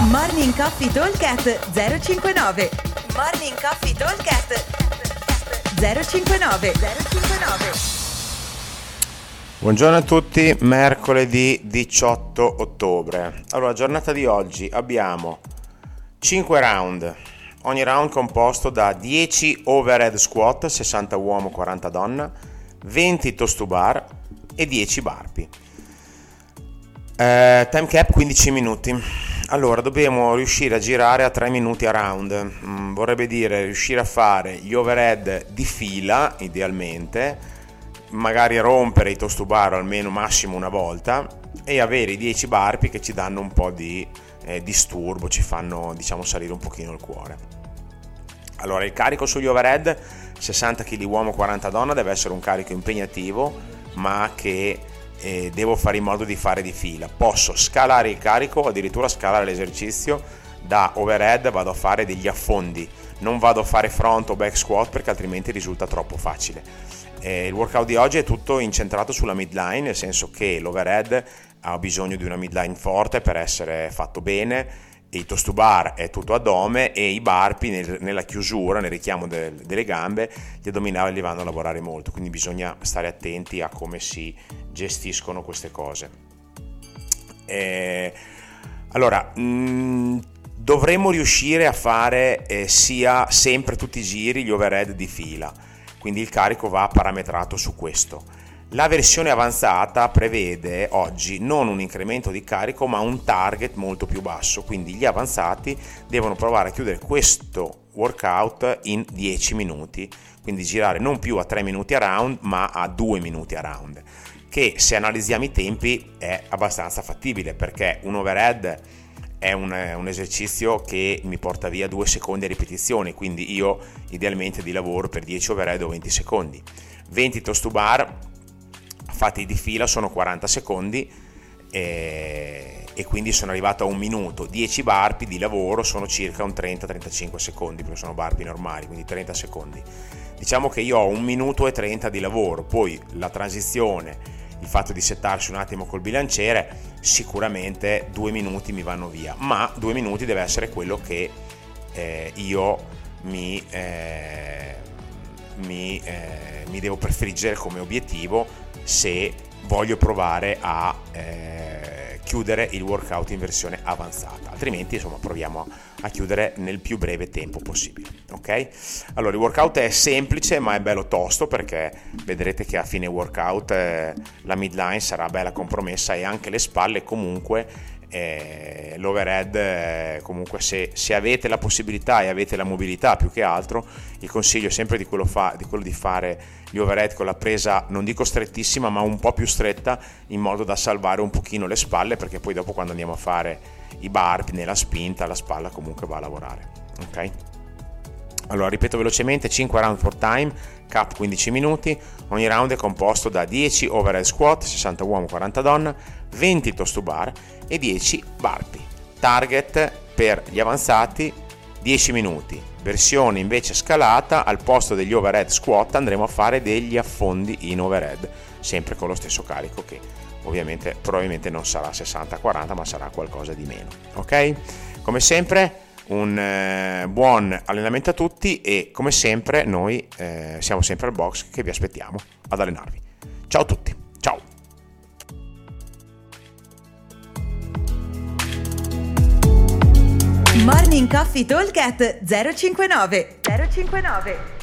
Morning Coffee Talkcast 059 Morning Coffee Talkcast 059 059 Buongiorno a tutti, mercoledì 18 ottobre. Allora, giornata di oggi abbiamo 5 round, ogni round composto da 10 overhead squat, 60 uomo, 40 donna, 20 toast to bar e 10 barpi. Eh, time cap 15 minuti. Allora, dobbiamo riuscire a girare a 3 minuti a round, mm, vorrebbe dire riuscire a fare gli overhead di fila, idealmente, magari rompere i toast to bar almeno massimo una volta e avere i 10 barpi che ci danno un po' di eh, disturbo, ci fanno diciamo salire un pochino il cuore. Allora, il carico sugli overhead 60 kg uomo, 40 donna deve essere un carico impegnativo, ma che eh, devo fare in modo di fare di fila. Posso scalare il carico addirittura scalare l'esercizio da overhead vado a fare degli affondi, non vado a fare front o back squat perché altrimenti risulta troppo facile. Eh, il workout di oggi è tutto incentrato sulla midline, nel senso che l'overhead ha bisogno di una midline forte per essere fatto bene, il toast to bar è tutto addome e i barpi nel, nella chiusura, nel richiamo de, delle gambe, gli addominali li vanno a lavorare molto, quindi bisogna stare attenti a come si gestiscono queste cose. Eh, allora, mm, dovremmo riuscire a fare eh, sia sempre tutti i giri gli overhead di fila, quindi il carico va parametrato su questo. La versione avanzata prevede oggi non un incremento di carico ma un target molto più basso, quindi gli avanzati devono provare a chiudere questo workout in 10 minuti, quindi girare non più a 3 minuti a round ma a 2 minuti a round. Che se analizziamo i tempi è abbastanza fattibile perché un overhead è un, un, esercizio che mi porta via 2 secondi a ripetizione, quindi io idealmente di lavoro per 10 overhead o 20 secondi. 20 toast to bar fatti di fila sono 40 secondi e, e quindi sono arrivato a un minuto. 10 barpi di lavoro sono circa un 30-35 secondi, perché sono barpi normali, quindi 30 secondi. Diciamo che io ho un minuto e 30 di lavoro, poi la transizione il fatto di settarsi un attimo col bilanciere, sicuramente due minuti mi vanno via, ma due minuti deve essere quello che eh, io mi, eh, mi, eh, mi, devo preferiggere come obiettivo se voglio provare a eh, chiudere il workout in versione avanzata, altrimenti insomma proviamo a a chiudere nel più breve tempo possibile. Ok? Allora, il workout è semplice ma è bello tosto perché vedrete che a fine workout eh, la midline sarà bella compromessa e anche le spalle comunque eh, l'overhead eh, comunque se, se, avete la possibilità e avete la mobilità più che altro il consiglio è sempre di quello, fa, di quello di fare gli overhead con la presa non dico strettissima ma un po' più stretta in modo da salvare un pochino le spalle perché poi dopo quando andiamo a fare i barbi nella spinta la spalla comunque va a lavorare ok? Allora ripeto velocemente 5 round for time cap 15 minuti. Ogni round è composto da 10 overhead squat 60 uomo 40 donna 20 toast to bar e 10 barpi target per gli avanzati 10 minuti. Versione invece scalata al posto degli overhead squat andremo a fare degli affondi in overhead sempre con lo stesso carico che ovviamente probabilmente non sarà 60-40 ma sarà qualcosa di meno ok? Come sempre un eh, buon allenamento a tutti e come sempre noi eh, siamo sempre al box che vi aspettiamo ad allenarvi. Ciao a tutti. Ciao. Morning Coffee Talk 059 059